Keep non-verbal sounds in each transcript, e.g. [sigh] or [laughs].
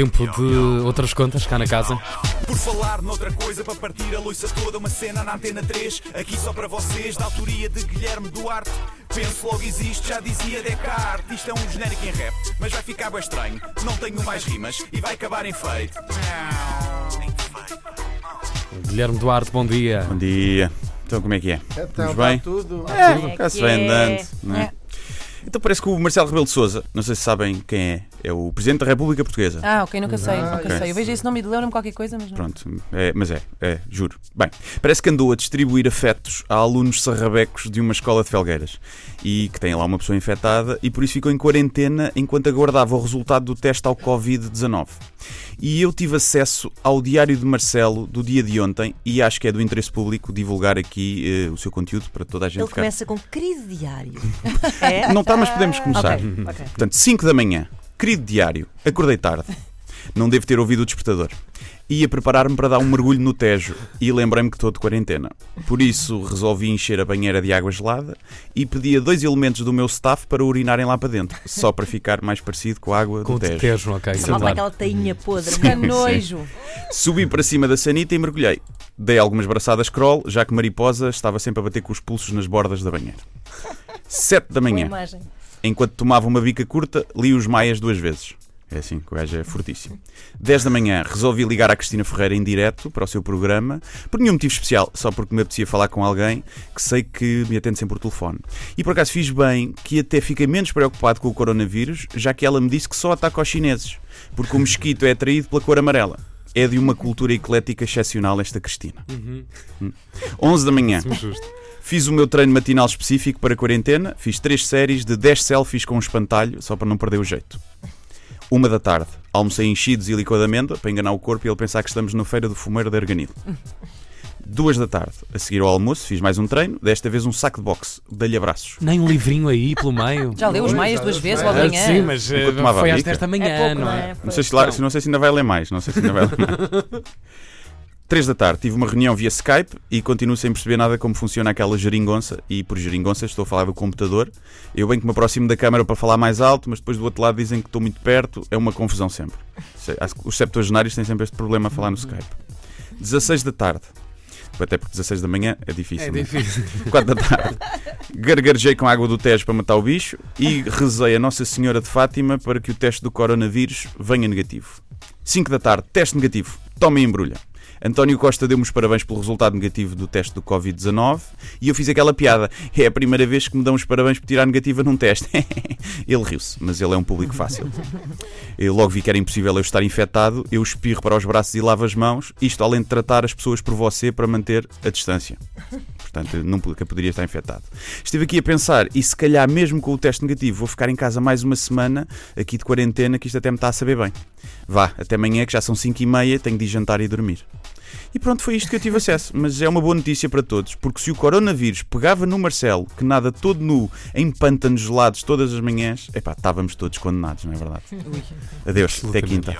tempo de outras contas cá na casa. Por falar noutra coisa, para partir a louça toda, uma cena na Antena 3, aqui só para vocês, da autoria de Guilherme Duarte. Penso logo existe, já dizia Descartes. Isto é um genérico em rap, mas vai ficar bem estranho. Não tenho mais rimas e vai acabar em feito. Guilherme Duarte, bom dia. Bom dia. Então como é que é? Então, Vamos está bem? tudo. É, cá se vai que é. andando. Não é? Então parece que o Marcelo Rebelo de Souza, não sei se sabem quem é, é o Presidente da República Portuguesa. Ah, ok, nunca sei, Ah, nunca ok. sei. Eu vejo esse nome e lembro-me qualquer coisa, mas não. Pronto, é, mas é, é, juro. Bem, parece que andou a distribuir afetos a alunos sarrabecos de uma escola de Felgueiras e que tem lá uma pessoa infectada e por isso ficou em quarentena enquanto aguardava o resultado do teste ao Covid-19. E eu tive acesso ao Diário de Marcelo do dia de ontem e acho que é do interesse público divulgar aqui eh, o seu conteúdo para toda a gente Ele ficar. começa com querido diário. é? [laughs] Não está, mas podemos começar. Ok, ok. Portanto, 5 da manhã, querido diário, acordei tarde. Não devo ter ouvido o despertador. Ia preparar-me para dar um mergulho no Tejo e lembrei-me que estou de quarentena. Por isso resolvi encher a banheira de água gelada e pedi a dois elementos do meu staff para urinarem lá para dentro, só para ficar mais parecido com a água Com do o Tejo. Tejo, ok. Só claro. aquela tainha podre. Que nojo. Subi para cima da sanita e mergulhei. Dei algumas braçadas crawl, já que Mariposa estava sempre a bater com os pulsos nas bordas da banheira. 7 da Boa manhã. imagem. Enquanto tomava uma bica curta, li os Maias duas vezes. É assim o gajo é fortíssimo. 10 da manhã, resolvi ligar à Cristina Ferreira em direto para o seu programa, por nenhum motivo especial, só porque me apetecia falar com alguém que sei que me atende sempre por telefone. E por acaso fiz bem que até fiquei menos preocupado com o coronavírus, já que ela me disse que só ataca aos chineses, porque o mosquito é atraído pela cor amarela. É de uma cultura eclética excepcional esta Cristina. Hum. 11 da manhã. Justo. Fiz o meu treino matinal específico para a quarentena, fiz três séries de 10 selfies com um espantalho, só para não perder o jeito. Uma da tarde, almocei enchidos e licor de amêndoa, para enganar o corpo e ele pensar que estamos na feira do fumeiro de Arganido. Duas da tarde, a seguir ao almoço, fiz mais um treino, desta vez um saco de boxe, dei-lhe abraços. Nem um livrinho aí pelo meio. Já leu os já duas vezes os logo de Ah, manhã? Sim, mas eh, tomava foi a às bica. 10 da manhã, É pouco, não não é? é? Não sei, se lá- não sei se ainda vai ler mais, não sei se ainda vai ler mais. Três da tarde, tive uma reunião via Skype e continuo sem perceber nada como funciona aquela geringonça. E por geringonça estou a falar do computador. Eu bem que me aproximo da câmara para falar mais alto, mas depois do outro lado dizem que estou muito perto. É uma confusão sempre. Sei- Os septuagenários têm sempre este problema a falar no Skype. 16 da tarde. Até porque 16 da manhã é difícil. É é? difícil. [laughs] 4 da tarde. Gargarejei com a água do Tejo para matar o bicho e rezei a Nossa Senhora de Fátima para que o teste do coronavírus venha negativo. 5 da tarde, teste negativo. Toma e embrulha. António Costa deu-me os parabéns pelo resultado negativo do teste do Covid-19 e eu fiz aquela piada. É a primeira vez que me dão os parabéns por tirar negativa num teste. [laughs] ele riu-se, mas ele é um público fácil. Eu logo vi que era impossível eu estar infectado, eu espirro para os braços e lavo as mãos, isto além de tratar as pessoas por você para manter a distância. Portanto, nunca poderia estar infectado. Estive aqui a pensar, e se calhar mesmo com o teste negativo, vou ficar em casa mais uma semana, aqui de quarentena, que isto até me está a saber bem. Vá, até amanhã, que já são 5 e meia, tenho de ir jantar e dormir. E pronto, foi isto que eu tive acesso. Mas é uma boa notícia para todos, porque se o coronavírus pegava no Marcelo, que nada todo nu, em pântanos gelados todas as manhãs, epá, estávamos todos condenados, não é verdade? Adeus, até quinta.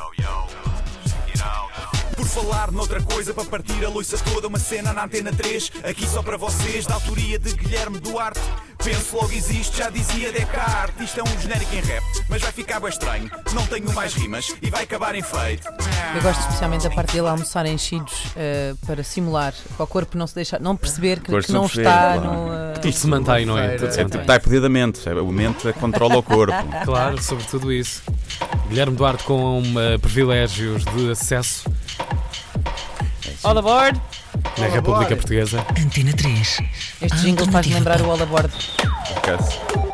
Falar noutra coisa, para partir a louça toda, uma cena na Antena 3, aqui só para vocês, da autoria de Guilherme Duarte. Penso logo existe, já dizia Descartes. Isto é um genérico em rap, mas vai ficar bem estranho. Não tenho mais rimas e vai acabar em feito. Eu gosto especialmente da parte dele almoçar enchidos eh, para simular, para o corpo não se deixar, não perceber que, que não perceber, está claro. no. eh, Tudo se mantém, não é? Tudo se É tipo, mantém. está a poder da mente, sabe? o mente é que controla o corpo. [laughs] Claro, sobre tudo isso. Guilherme Duarte com eh, privilégios de acesso All aboard! na República. Portuguesa. Antena 3. Este jingle faz-me lembrar o All aboard. Acaso.